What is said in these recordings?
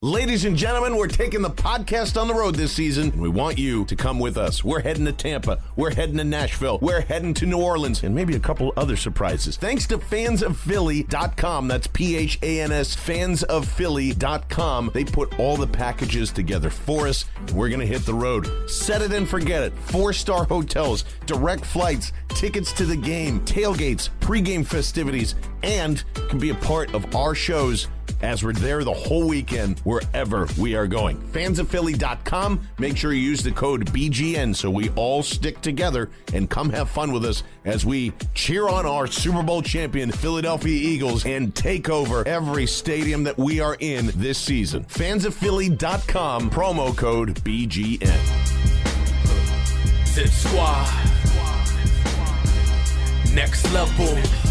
Ladies and gentlemen, we're taking the podcast on the road this season, and we want you to come with us. We're heading to Tampa, we're heading to Nashville, we're heading to New Orleans, and maybe a couple other surprises. Thanks to phansofphilly.com. That's P H A N S, phansofphilly.com. They put all the packages together for us, we're going to hit the road. Set it and forget it. Four star hotels, direct flights, tickets to the game, tailgates, pregame festivities, and can be a part of our shows as we're there the whole weekend wherever we are going. Phansofphilly.com. Make sure you use the code BGN so we all stick together and come have fun with us as we cheer on our Super Bowl champion Philadelphia Eagles and take over every stadium that we are in this season. Phansofphilly.com. Promo code BGN. Zip Squad. Next level.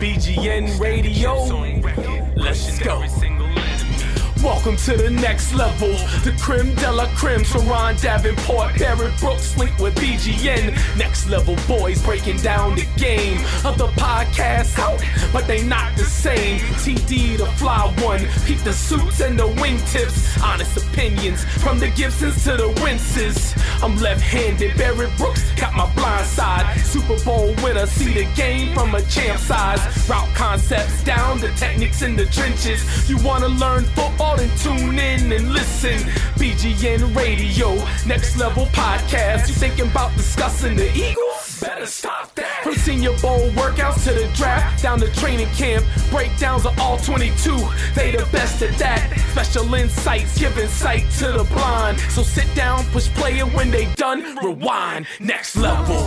BGN Radio. Let's go. Welcome to the next level. The creme de la creme. Davenport, Barrett Brooks linked with BGN. Next level boys breaking down the game of the podcast out, but they not the same. TD the fly one. Peep the suits and the wingtips. Honest opinions from the Gibsons to the Winces. I'm left handed. Barrett Brooks got my blind side. Super Bowl winner. See the game from a champ size. Route concepts down the techniques in the trenches. You wanna learn football? Then tune in and listen. BGN Radio, next level podcast. You thinking about discussing the Eagles? Better stop that. From Senior Bowl workouts to the draft, down to training camp, breakdowns of all 22. They the best at that. Special insights, giving sight to the blind. So sit down, push play, and when they done, rewind. Next level.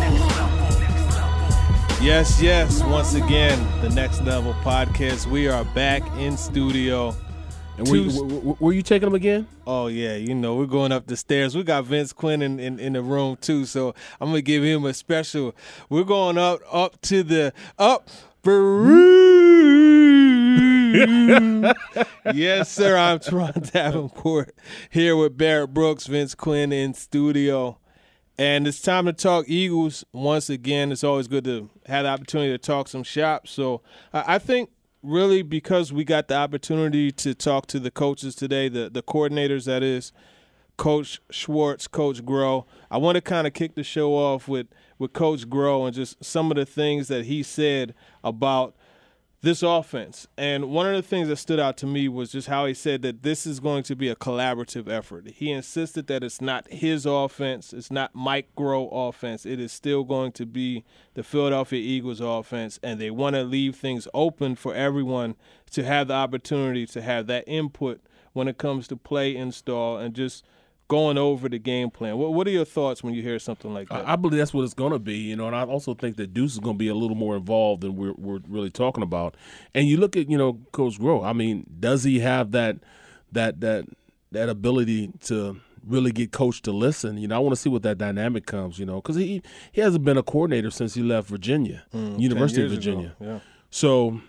Yes, yes. Once again, the Next Level podcast. We are back in studio. And were, you, were, were you taking them again? Oh yeah, you know we're going up the stairs. We got Vince Quinn in, in, in the room too, so I'm gonna give him a special. We're going up up to the up. yes, sir. I'm Tron Davenport here with Barrett Brooks, Vince Quinn in studio. And it's time to talk Eagles once again. It's always good to have the opportunity to talk some shop. So I think really because we got the opportunity to talk to the coaches today, the the coordinators that is, Coach Schwartz, Coach Groh. I want to kind of kick the show off with with Coach Groh and just some of the things that he said about this offense. And one of the things that stood out to me was just how he said that this is going to be a collaborative effort. He insisted that it's not his offense, it's not Mike Groh offense. It is still going to be the Philadelphia Eagles offense, and they want to leave things open for everyone to have the opportunity to have that input when it comes to play install and just – going over the game plan. What What are your thoughts when you hear something like that? I, I believe that's what it's going to be, you know, and I also think that Deuce is going to be a little more involved than we're we're really talking about. And you look at you know Coach Groh. I mean, does he have that that that that ability to really get coached to listen. You know, I want to see what that dynamic comes. You know, because he he hasn't been a coordinator since he left Virginia, mm, University of Virginia. Yeah. So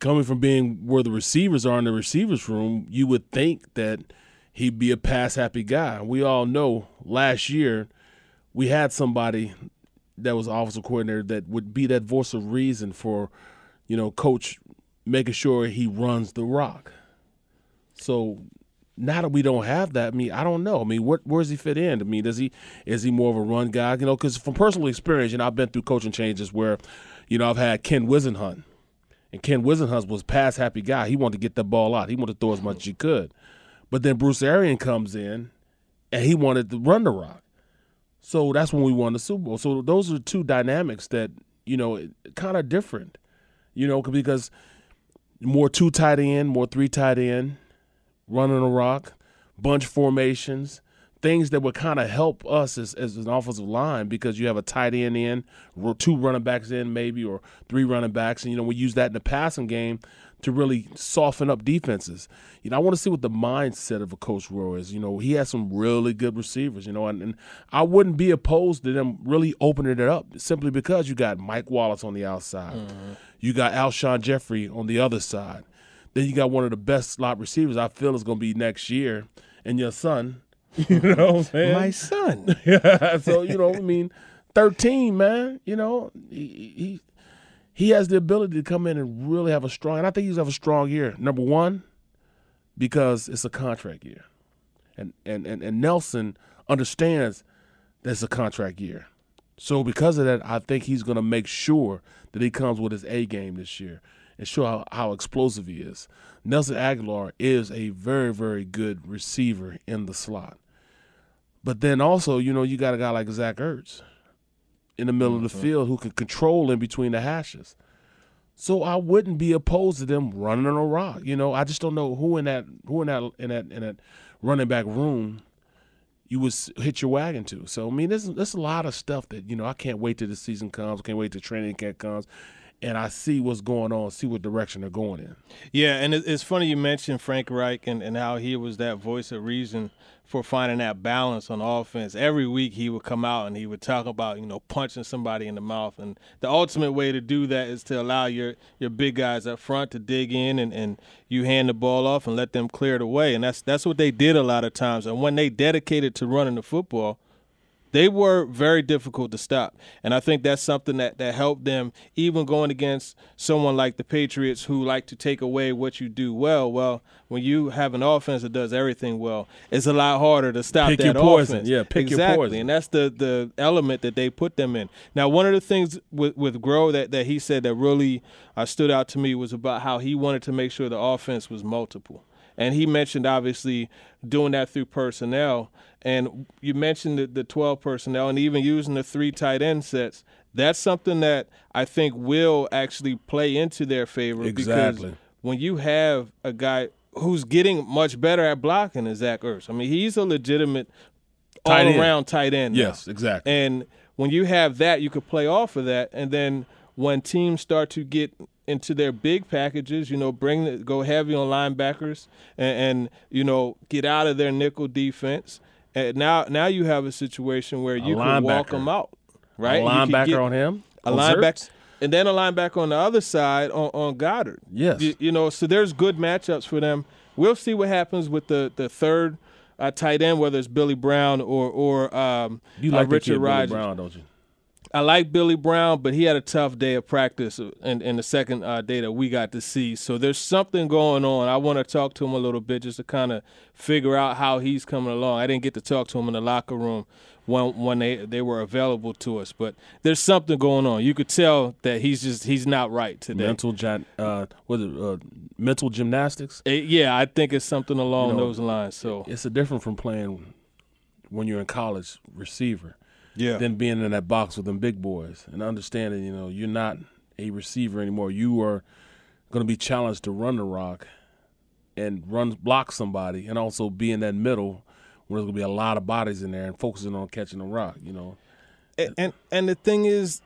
coming from being where the receivers are in the receivers room, you would think that he'd be a pass happy guy. We all know last year we had somebody that was offensive coordinator that would be that voice of reason for, you know, coach making sure he runs the rock. So now that we don't have that, I mean, I don't know. I mean, what where does he fit in? I mean, does he is he more of a run guy? You know, because from personal experience, you know, I've been through coaching changes where, you know, I've had Ken Whisenhunt, and Ken Whisenhunt was pass happy guy. He wanted to get the ball out. He wanted to throw as much as he could. But then Bruce Arians comes in and he wanted to run the rock. So that's when we won the Super Bowl. So those are two dynamics that, you know, kind of different, you know, because more two tight end, more three tight end, running a rock, bunch formations, things that would kind of help us as, as an offensive line because you have a tight end in, two running backs in maybe, or three running backs. And, you know, we use that in the passing game to really soften up defenses. You know, I want to see what the mindset of a coach Rowe is. You know, he has some really good receivers. You know, and, and I wouldn't be opposed to them really opening it up simply because you got Mike Wallace on the outside, mm-hmm. you got Alshon Jeffery on the other side, then you got one of the best slot receivers I feel is going to be next year, and your son. You know what I'm saying? My son. yeah. So you know, I mean, thirteen, man. You know, he, he he has the ability to come in and really have a strong, and I think he's have a strong year. Number one, because it's a contract year, and and and, and Nelson understands that it's a contract year. So because of that, I think he's going to make sure that he comes with his A game this year and show how, how explosive he is. Nelson Agholor is a very, very good receiver in the slot. But then also, you know, you got a guy like Zach Ertz in the middle mm-hmm. of the mm-hmm. field who can control in between the hashes. So I wouldn't be opposed to them running on a rock. You know, I just don't know who in that who in that in that in that running back room you would hit your wagon to. So I mean, there's there's a lot of stuff that you know I can't wait till the season comes. Can't wait till training camp comes and I see what's going on, see what direction they're going in. Yeah, and it's funny you mentioned Frank Reich and, and how he was that voice of reason for finding that balance on offense. Every week he would come out and he would talk about, you know, punching somebody in the mouth. And the ultimate way to do that is to allow your, your big guys up front to dig in and, and you hand the ball off and let them clear the way. And that's that's what they did a lot of times. And when they dedicated to running the football – they were very difficult to stop. And I think that's something that, that helped them, even going against someone like the Patriots who like to take away what you do well. Well, when you have an offense that does everything well, it's a lot harder to stop pick that your poison. offense. Yeah, pick exactly. your poison. And that's the, the element that they put them in. Now, one of the things with, with Groh that, that he said that really uh, stood out to me was about how he wanted to make sure the offense was multiple. And he mentioned obviously doing that through personnel. And you mentioned the, the 12 personnel and even using the three tight end sets. That's something that I think will actually play into their favor exactly. because when you have a guy who's getting much better at blocking than Zach Ertz, I mean, he's a legitimate tight all around tight end. Yes, now. exactly. And when you have that, you could play off of that. And then when teams start to get into their big packages, you know, bring the, go heavy on linebackers and, and you know get out of their nickel defense. And now now you have a situation where you can walk them out, right? A linebacker on him, a linebacker, and then a linebacker on the other side on, on Goedert. Yes, you, you, know, so there's good matchups for them. We'll see what happens with the the third uh, tight end, whether it's Billy Brown or or um, you like uh, Richard Rodgers. Brown, don't you? I like Billy Brown, but he had a tough day of practice in, in the second uh, day that we got to see. So there's something going on. I want to talk to him a little bit just to kind of figure out how he's coming along. I didn't get to talk to him in the locker room when when they they were available to us, but there's something going on. You could tell that he's just he's not right today. Mental, uh, was it uh, mental gymnastics? It, yeah, I think it's something along you know, those lines. So it's a different from playing when you're in college receiver yeah. than being in that box with them big boys and understanding, you know, you're not a receiver anymore. You are going to be challenged to run the rock and run block somebody and also be in that middle where there's going to be a lot of bodies in there and focusing on catching the rock, you know. And and, and the thing is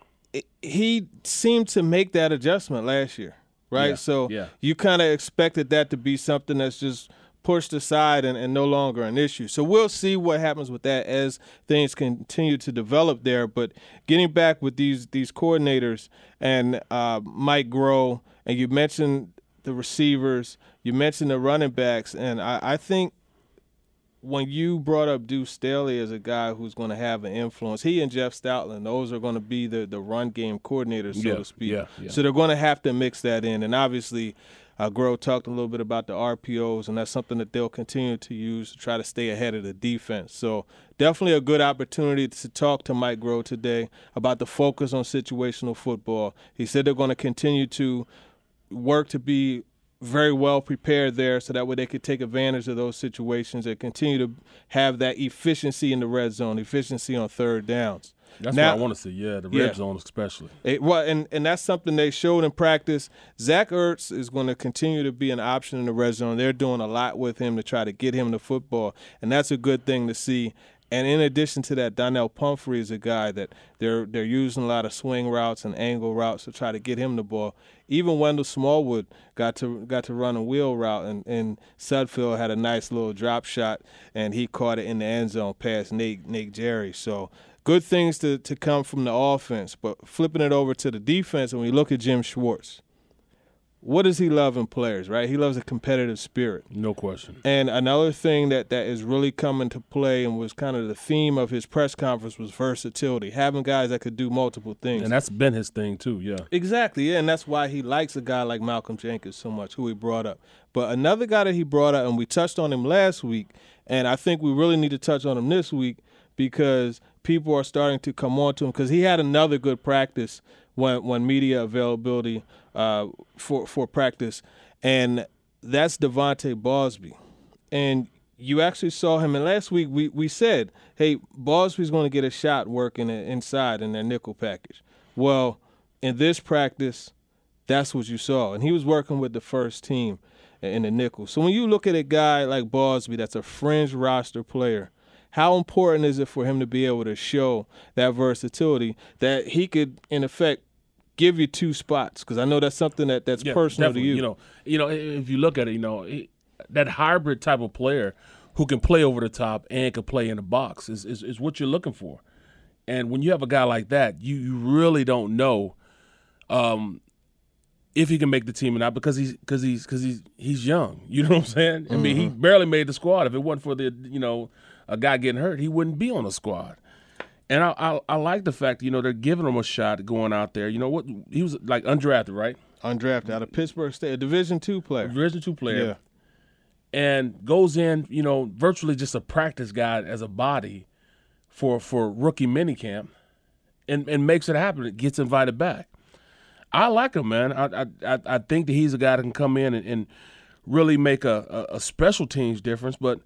he seemed to make that adjustment last year, right? Yeah, so yeah. you kind of expected that to be something that's just – pushed aside and, and no longer an issue. So we'll see what happens with that as things continue to develop there. But getting back with these these coordinators and uh, Mike Groh, and you mentioned the receivers, you mentioned the running backs, and I, I think when you brought up Deuce Staley as a guy who's going to have an influence, he and Jeff Stoutland, those are going to be the, the run game coordinators, so yeah, to speak. Yeah, yeah. So they're going to have to mix that in. And obviously, uh, Groh talked a little bit about the RPOs, and that's something that they'll continue to use to try to stay ahead of the defense. So definitely a good opportunity to talk to Mike Groh today about the focus on situational football. He said they're going to continue to work to be very well prepared there so that way they could take advantage of those situations and continue to have that efficiency in the red zone, efficiency on third downs. That's now, what I want to see. Yeah, the red yeah. zone especially. It, well, and and that's something they showed in practice. Zach Ertz is going to continue to be an option in the red zone. They're doing a lot with him to try to get him the football, and that's a good thing to see. And in addition to that, Donnell Pumphrey is a guy that they're they're using a lot of swing routes and angle routes to try to get him the ball. Even Wendell Smallwood got to got to run a wheel route, and, and Sudfeld had a nice little drop shot, and he caught it in the end zone past Nate Nate Gerry. So good things to, to come from the offense. But flipping it over to the defense, when we look at Jim Schwartz, what does he love in players, right? He loves a competitive spirit. No question. And another thing that, that is really coming to play and was kind of the theme of his press conference was versatility, having guys that could do multiple things. And that's been his thing too, yeah. Exactly, yeah, and that's why he likes a guy like Malcolm Jenkins so much, who he brought up. But another guy that he brought up, and we touched on him last week, and I think we really need to touch on him this week because people are starting to come on to him because he had another good practice when when media availability uh, for for practice, and that's De'Vante Bausby, and you actually saw him. And last week we we said, hey, Bausby's going to get a shot working inside in their nickel package. Well, in this practice, that's what you saw, and he was working with the first team in the nickel. So when you look at a guy like Bausby, that's a fringe roster player how important is it for him to be able to show that versatility that he could, in effect, give you two spots? Because I know that's something that that's yeah, personal to you. You know, you know, if you look at it, you know, that hybrid type of player who can play over the top and can play in the box is, is, is what you're looking for. And when you have a guy like that, you, you really don't know um, if he can make the team or not because he's because he's because he's he's young. You know what I'm saying? I mean, he mm-hmm. barely made the squad. If it wasn't for the you know a guy getting hurt, he wouldn't be on the squad. And I, I, I like the fact you know they're giving him a shot going out there. You know what? He was like undrafted, right? Undrafted out of Pittsburg State, a Division two player. Division two player. Yeah. And goes in, you know, virtually just a practice guy as a body for for rookie minicamp, and and makes it happen. It gets invited back. I like him, man. I I I think that he's a guy that can come in and, and really make a, a, a special teams difference, but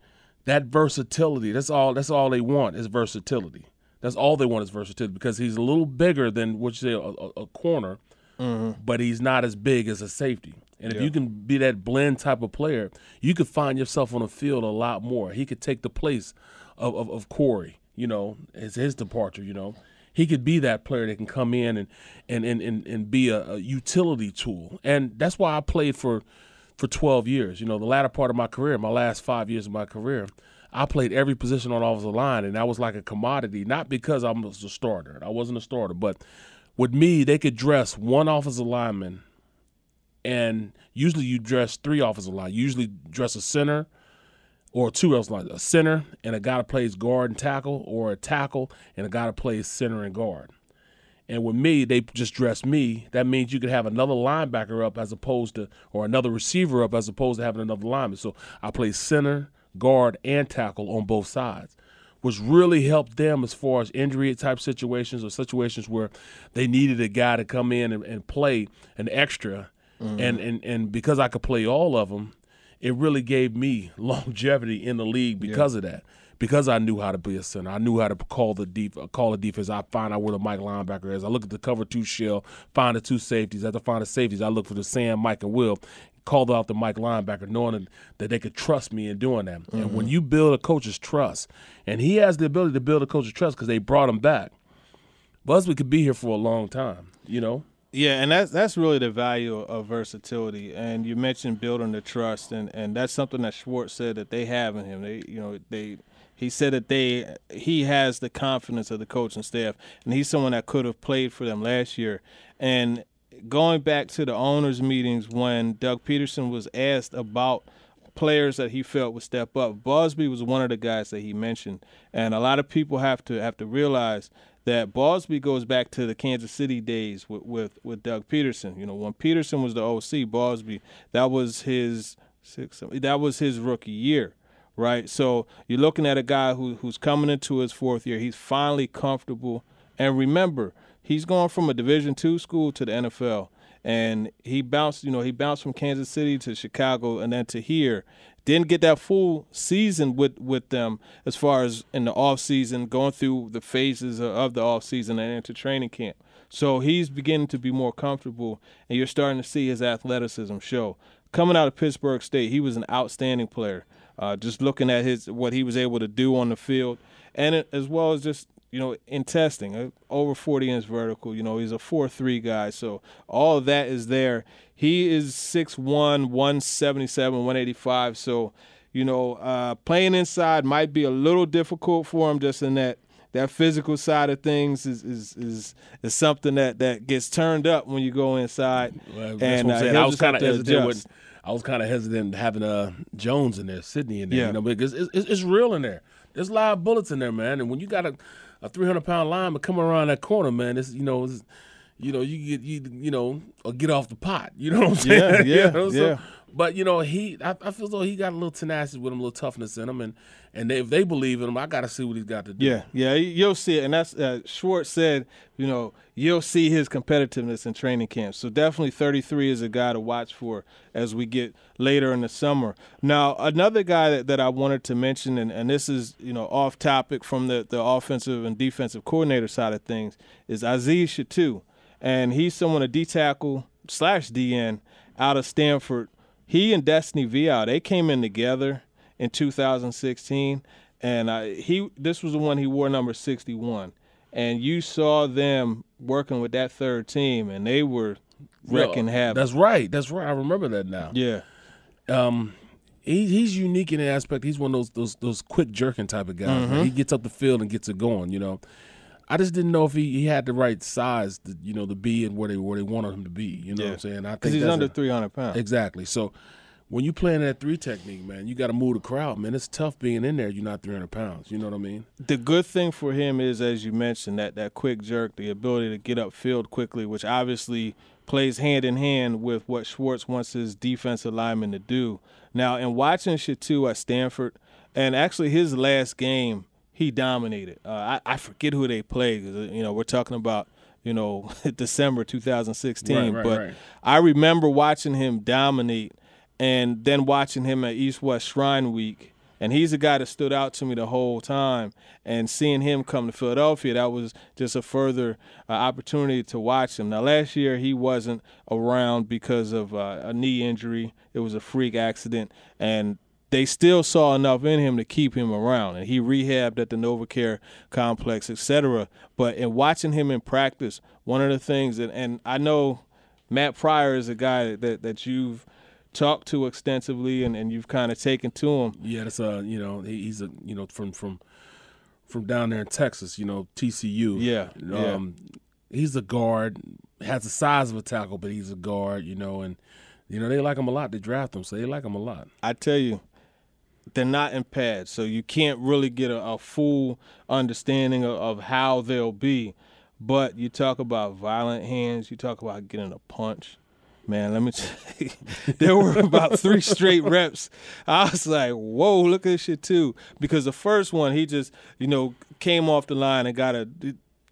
that versatility. That's all. That's all they want is versatility. That's all they want is versatility because he's a little bigger than what you say a, a, a corner, mm-hmm. but he's not as big as a safety. And if you can be that blend type of player, you could find yourself on the field a lot more. He could take the place of, of, of Corey, you know, as his departure, you know. He could be that player that can come in and and, and, and, and be a, a utility tool. And that's why I played for – for 12 years. You know, the latter part of my career, my last five years of my career, I played every position on offensive line, and I was like a commodity. Not because I was a starter, I wasn't a starter, but with me, they could dress one offensive lineman, and usually you dress three offensive line. You usually dress a center or two else like a center and a guy that plays guard and tackle, or a tackle and a guy that plays center and guard. And with me, they just dress me. That means you could have another linebacker up as opposed to, or another receiver up as opposed to having another lineman. So I play center, guard, and tackle on both sides, which really helped them as far as injury type situations or situations where they needed a guy to come in and, and play an extra. Mm-hmm. And, and, and because I could play all of them, it really gave me longevity in the league because yeah. of that because I knew how to be a center. I knew how to call the def- call the defense. I find out where the Mike linebacker is. I look at the cover two shell, find the two safeties. After find the safeties, I look for the Sam, Mike, and Will. Called out the Mike linebacker, knowing that they could trust me in doing that. Mm-hmm. And when you build a coach's trust, and he has the ability to build a coach's trust because they brought him back, Bausby could be here for a long time. You know. Yeah, and that's that's really the value of versatility. And you mentioned building the trust, and, and that's something that Schwartz said that they have in him. They you know they he said that they he has the confidence of the coaching staff, and he's someone that could have played for them last year. And going back to the owners' meetings when Doug Pederson was asked about players that he felt would step up, Bausby was one of the guys that he mentioned. And a lot of people have to have to realize that Bausby goes back to the Kansas City days with, with, with Doug Pederson. You know, when Pederson was the OC, Bausby that was his six, that was his rookie year right? So you're looking at a guy who, who's coming into his fourth year. He's finally comfortable. And remember, he's going from a Division two school to the NFL. And he bounced, you know, he bounced from Kansas City to Chicago and then to here. Didn't get that full season with, with them as far as in the off season, going through the phases of the off season and into training camp. So he's beginning to be more comfortable, and you're starting to see his athleticism show. Coming out of Pittsburg State, he was an outstanding player. Uh, just looking at his what he was able to do on the field, and as well as just you know in testing, uh, over 40 inch vertical. You know he's a 4-3 guy, so all of that is there. He is 6'1", 177, 185. So you know uh, playing inside might be a little difficult for him, just in that that physical side of things is is is, is something that, that gets turned up when you go inside. Well, and uh, I was kind of hesitant with I was kind of hesitant having uh Jones in there, Sidney in there, yeah. you know, because it's, it's, it's, real in there. There's live bullets in there, man. And when you got a, a 300 pound lineman coming around that corner, man, it's you know, you know, you get you you know, or get off the pot. You know what I'm saying? Yeah, yeah, you know? so, yeah. But you know, he I, I, feel as though he got a little tenacity with him, a little toughness in him, and and they, if they believe in him, I got to see what he's got to do. Yeah, yeah, you'll see it. And that's uh, Schwartz said, you know, you'll see his competitiveness in training camp. So definitely, 33 is a guy to watch for as we get later in the summer. Now, another guy that, that I wanted to mention, and, and this is you know off topic from the the offensive and defensive coordinator side of things, is Aziz Shittu, and he's someone a D tackle slash DN out of Stanford he and Destiny Vaeao they came in together in 2016, and I, he this was the one he wore number 61, and you saw them working with that third team, and they were wrecking yeah, havoc. That's right. That's right. I remember that now. Yeah. Um, he, he's unique in the aspect. He's one of those those those quick jerking type of guys. Mm-hmm. He gets up the field and gets it going. You know, I just didn't know if he, he had the right size, to, you know, to be and where they where they wanted him to be. You know yeah. what I'm saying? I think he's under 300 pounds. Exactly. So when you playing that three technique, man, you got to move the crowd, man. It's tough being in there. You're not 300 pounds. You know what I mean? The good thing for him is, as you mentioned, that that quick jerk, the ability to get up field quickly, which obviously plays hand in hand with what Schwartz wants his defensive lineman to do. Now, in watching Shittu at Stanford, and actually his last game he dominated. Uh, I, I, forget who they played. You know, we're talking about you know December 2016, right, right, but right. I remember watching him dominate, and then watching him at East West Shrine Week. And he's a guy that stood out to me the whole time. And seeing him come to Philadelphia, that was just a further uh, opportunity to watch him. Now, last year he wasn't around because of uh, a knee injury. It was a freak accident, and they still saw enough in him to keep him around, and he rehabbed at the NovaCare complex, etc. But in watching him in practice, one of the things that, and I know Matt Pryor is a guy that that you've talked to extensively, and, and you've kind of taken to him. Yeah, that's a you know he's a you know from from from down there in Texas, you know TCU. Yeah, um, yeah. He's a guard, has the size of a tackle, but he's a guard, you know, and you know they like him a lot. They draft him, so they like him a lot. I tell you, they're not in pads, so you can't really get a, a full understanding of, of, how they'll be. But you talk about violent hands, you talk about getting a punch. Man, let me tell you, there were about three straight reps. I was like, whoa, look at this shit too. Because the first one, he just, you know, came off the line and got a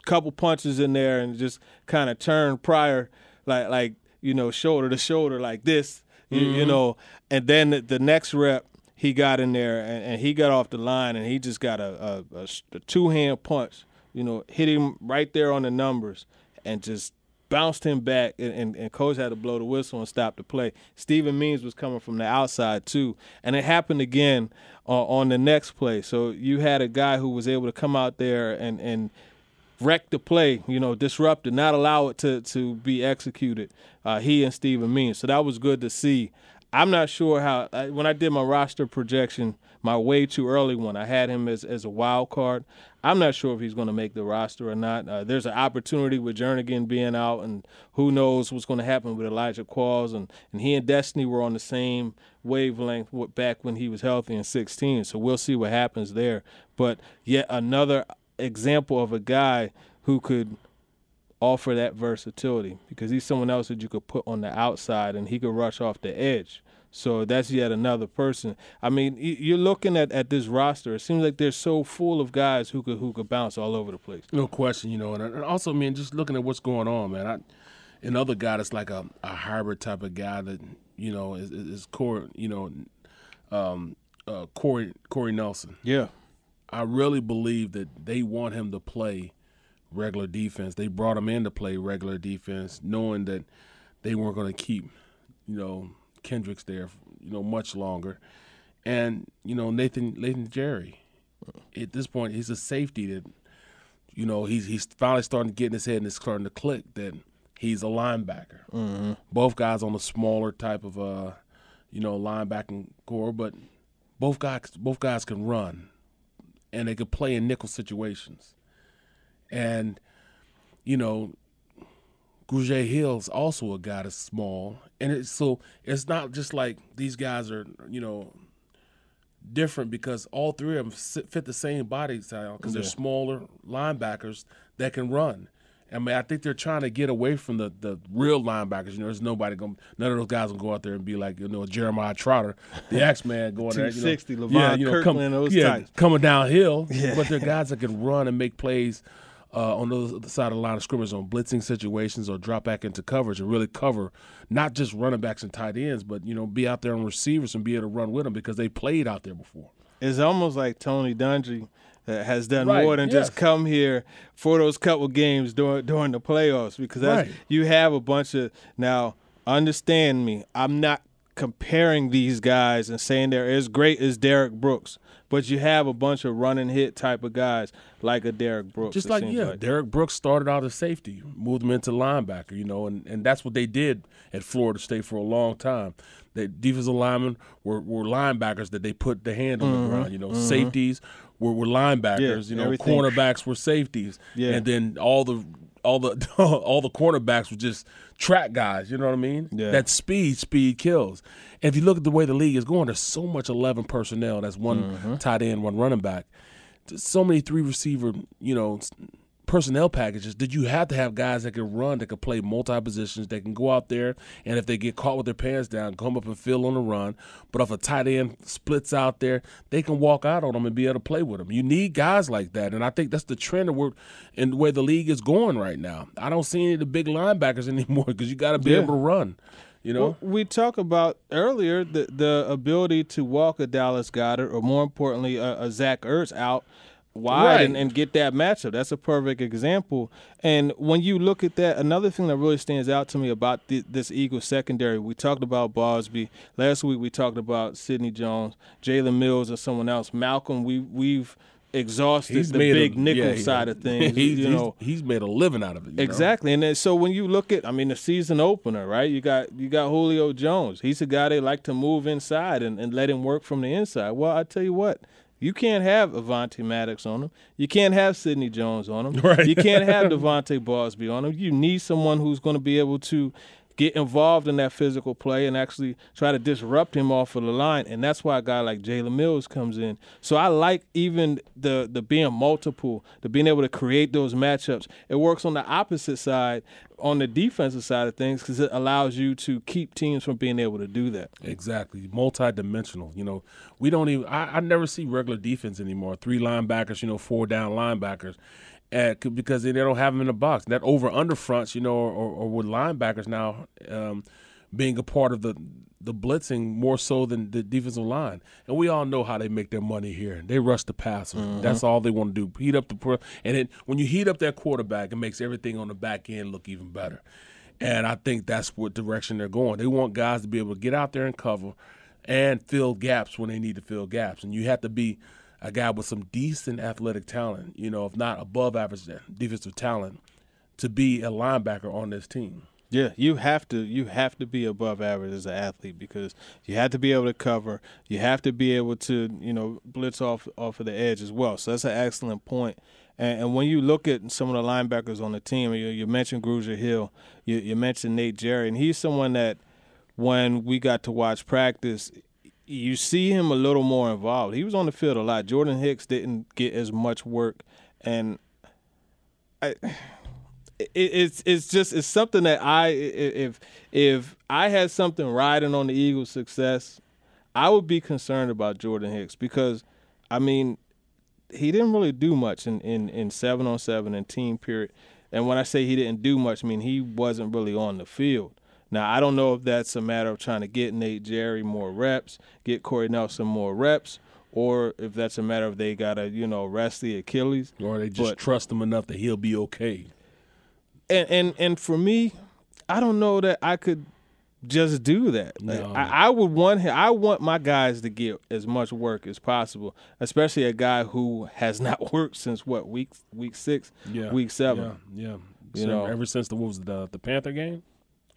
couple punches in there and just kind of turned Pryor, like, like, you know, shoulder to shoulder like this, you, Mm-hmm. you know. And then the, the next rep, he got in there and, and he got off the line and he just got a, a, a, a two hand punch, you know, hit him right there on the numbers and just bounced him back and, and, and coach had to blow the whistle and stop the play. Steven Means was coming from the outside too. And it happened again uh, on the next play. So you had a guy who was able to come out there and, and wreck the play, you know, disrupt it, not allow it to, to be executed. Uh, he and Steven Means. So that was good to see. I'm not sure how I, when I did my roster projection, my way too early one, I had him as, as a wild card. I'm not sure if he's going to make the roster or not. Uh, there's an opportunity with Jernigan being out, and who knows what's going to happen with Elijah Qualls. And, and he and Destiny were on the same wavelength back when he was healthy in 16. So we'll see what happens there. But yet another example of a guy who could offer that versatility because he's someone else that you could put on the outside and he could rush off the edge. So that's yet another person. I mean, you're looking at, at this roster. It seems like they're so full of guys who could who could bounce all over the place. No question, you know, and, and also, man, just looking at what's going on, man. I, another guy that's like a, a hybrid type of guy that you know is, is, Corey, you know, um, uh, Corey Corey Nelson. Yeah. I really believe that they want him to play regular defense. They brought him in to play regular defense, knowing that they weren't going to keep, you know, Kendricks there, you know, much longer. And you know, Nathan Nathan Gerry, at this point, he's a safety that, you know, he's he's finally starting to get in his head and it's starting to click that he's a linebacker. Both guys on a smaller type of uh, you know, linebacking core, but both guys both guys can run and they could play in nickel situations. And, you know, Grugier Hill's also a guy that's small. And it's so it's not just like these guys are, you know, different because all three of them fit the same body style because they're smaller linebackers that can run. I mean, I think they're trying to get away from the, the real linebackers. You know, there's nobody going. None of those guys will go out there and be like you know Jeremiah Trotter, the X Man, going there. You know, 260, Levon Kirkland, those yeah, types. coming downhill. But they're guys that can run and make plays uh, on the other side of the line of scrimmage on blitzing situations or drop back into coverage and really cover not just running backs and tight ends, but you know be out there on receivers and be able to run with them because they played out there before. It's almost like Tony Dungy uh, has done Right, more than just come here for those couple games during during the playoffs because that's, Right. you have a bunch of now. Understand me, I'm not comparing these guys and saying they're as great as Derrick Brooks, but you have a bunch of run and hit type of guys like a Derrick Brooks. Just like yeah, Derrick Brooks started out as safety, moved him into linebacker, you know, and, and that's what they did at Florida State for a long time. The defensive linemen were, were linebackers that they put the hand on the mm-hmm. ground. You know, mm-hmm. safeties were, were linebackers. Yeah, you know, everything. cornerbacks were safeties. Yeah. and then all the all the all the cornerbacks were just track guys. You know what I mean? Yeah. That speed, speed kills. And if you look at the way the league is going, there's so much eleven personnel. That's one Mm-hmm. tight end, one running back so many three receiver, you know, personnel packages. Did you have to have guys that can run, that can play multi positions, that can go out there and if they get caught with their pants down, come up and fill on the run. But if a tight end splits out there, they can walk out on them and be able to play with them. You need guys like that, and I think that's the trend of where and where the league is going right now. I don't see any of the big linebackers anymore because you got to be Yeah. able to run. You know, Well, we talked about earlier the the ability to walk a Dallas Goedert, or more importantly, a, a Zach Ertz out wide Right. and, and get that matchup. That's a perfect example. And when you look at that, another thing that really stands out to me about thi- this Eagles secondary, we talked about Bausby last week. We talked about Sidney Jones, Jalen Mills, or someone else. Malcolm, we we've exhausted the made a- big nickel yeah, side of things. He's, you know, he's made a living out of it. you know? Exactly, and then, so when you look at, I mean, the season opener, right? You got you got Julio Jones. He's a guy they like to move inside and, and let him work from the inside. Well, I tell you what, you can't have Avonte Maddox on him. You can't have Sidney Jones on him. Right. You can't have De'Vante Bausby on him. You need someone who's going to be able to get involved in that physical play and actually try to disrupt him off of the line. And that's why a guy like Jalen Mills comes in. So I like even the the being multiple, the being able to create those matchups. It works on the opposite side, on the defensive side of things, because it allows you to keep teams from being able to do that. Exactly, multi-dimensional. You know, we don't even. I, I never see regular defense anymore. Three linebackers, you know, four down linebackers because they don't have them in the box. That over under fronts, you know, or, or with linebackers now um, being a part of the the blitzing more so than the defensive line. And we all know how they make their money here. They rush the passer. Mm-hmm. That's all they want to do. Heat up the and then when you heat up that quarterback, it makes everything on the back end look even better. And I think that's what direction they're going. They want guys to be able to get out there and cover and fill gaps when they need to fill gaps. And you have to be a guy with some decent athletic talent, you know, if not above average defensive talent, to be a linebacker on this team. Yeah, you have to you have to be above average as an athlete because you have to be able to cover. You have to be able to you know blitz off off of the edge as well. So that's an excellent point. And, and when you look at some of the linebackers on the team, you, you mentioned Grugier Hill, you, you mentioned Nate Gerry, and he's someone that when we got to watch practice, you see him a little more involved. He was on the field a lot. Jordan Hicks didn't get as much work, and I, it, it's it's just it's something that I if if I had something riding on the Eagles' success, I would be concerned about Jordan Hicks because, I mean, he didn't really do much in in in seven on seven and team period. And when I say he didn't do much, I mean he wasn't really on the field. Now, I don't know if that's a matter of trying to get Nate Gerry more reps, get Corey Nelson more reps, or if that's a matter of they got to, you know, rest the Achilles. Or they just but, trust him enough that he'll be okay. And, and and for me, I don't know that I could just do that. No. I, I, would want him, I want my guys to get as much work as possible, especially a guy who has not worked since what week week six, yeah, week seven. Yeah, yeah. You so know, ever since the what was the the Panther game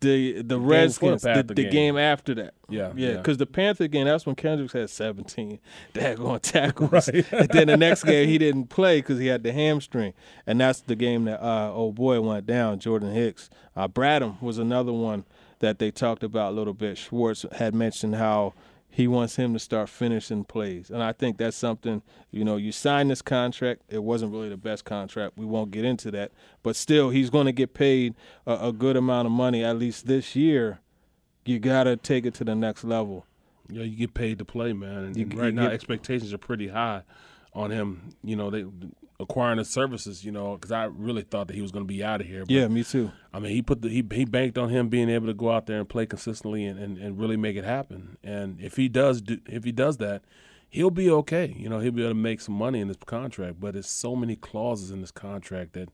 the the, Redskins the, the, game. game. after that. Yeah, yeah, because yeah. the Panther game that's when Kendricks had 17 daggone tackles. right. and then the next game he didn't play because he had the hamstring, and that's the game that uh, oh boy went down. Jordan Hicks, uh, Bradham was another one that they talked about a little bit. Schwartz had mentioned how he wants him to start finishing plays. And I think that's something, you know, you sign this contract. It wasn't really the best contract. We won't get into that. But still, he's going to get paid a, a good amount of money, at least this year. You got to take it to the next level. Yeah, you get paid to play, man. And, you, right now, get, expectations are pretty high on him. You know, they acquiring his services, you know, because I really thought that he was going to be out of here. But, yeah, me too. I mean, he put the he he banked on him being able to go out there and play consistently and, and, and really make it happen. And if he does do, if he does that, he'll be okay. You know, he'll be able to make some money in his contract. But there's so many clauses in this contract that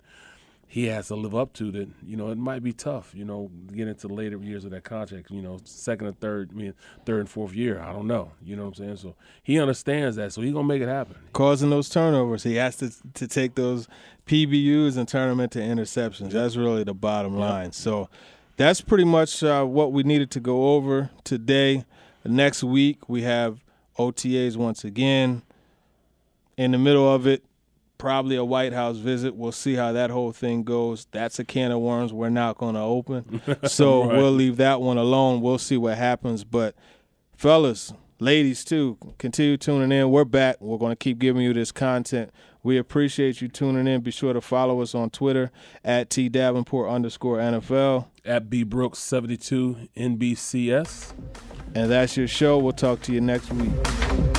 he has to live up to that you know it might be tough you know get into later years of that contract you know second or third I mean third and fourth year I don't know you know what I'm saying? So he understands that so he's gonna make it happen. Causing those turnovers he has to to take those PBUs and turn them into interceptions that's really the bottom line. So that's pretty much uh, what we needed to go over today. Next week we have OTAs once again. In the middle of it probably a White House visit. We'll see how that whole thing goes. That's a can of worms we're not going to open. So right. we'll leave that one alone. We'll see what happens. But, fellas, ladies, too, continue tuning in. We're back. We're going to keep giving you this content. We appreciate you tuning in. Be sure to follow us on Twitter at T Davenport underscore NFL. At B Brooks 72 NBCS. And that's your show. We'll talk to you next week.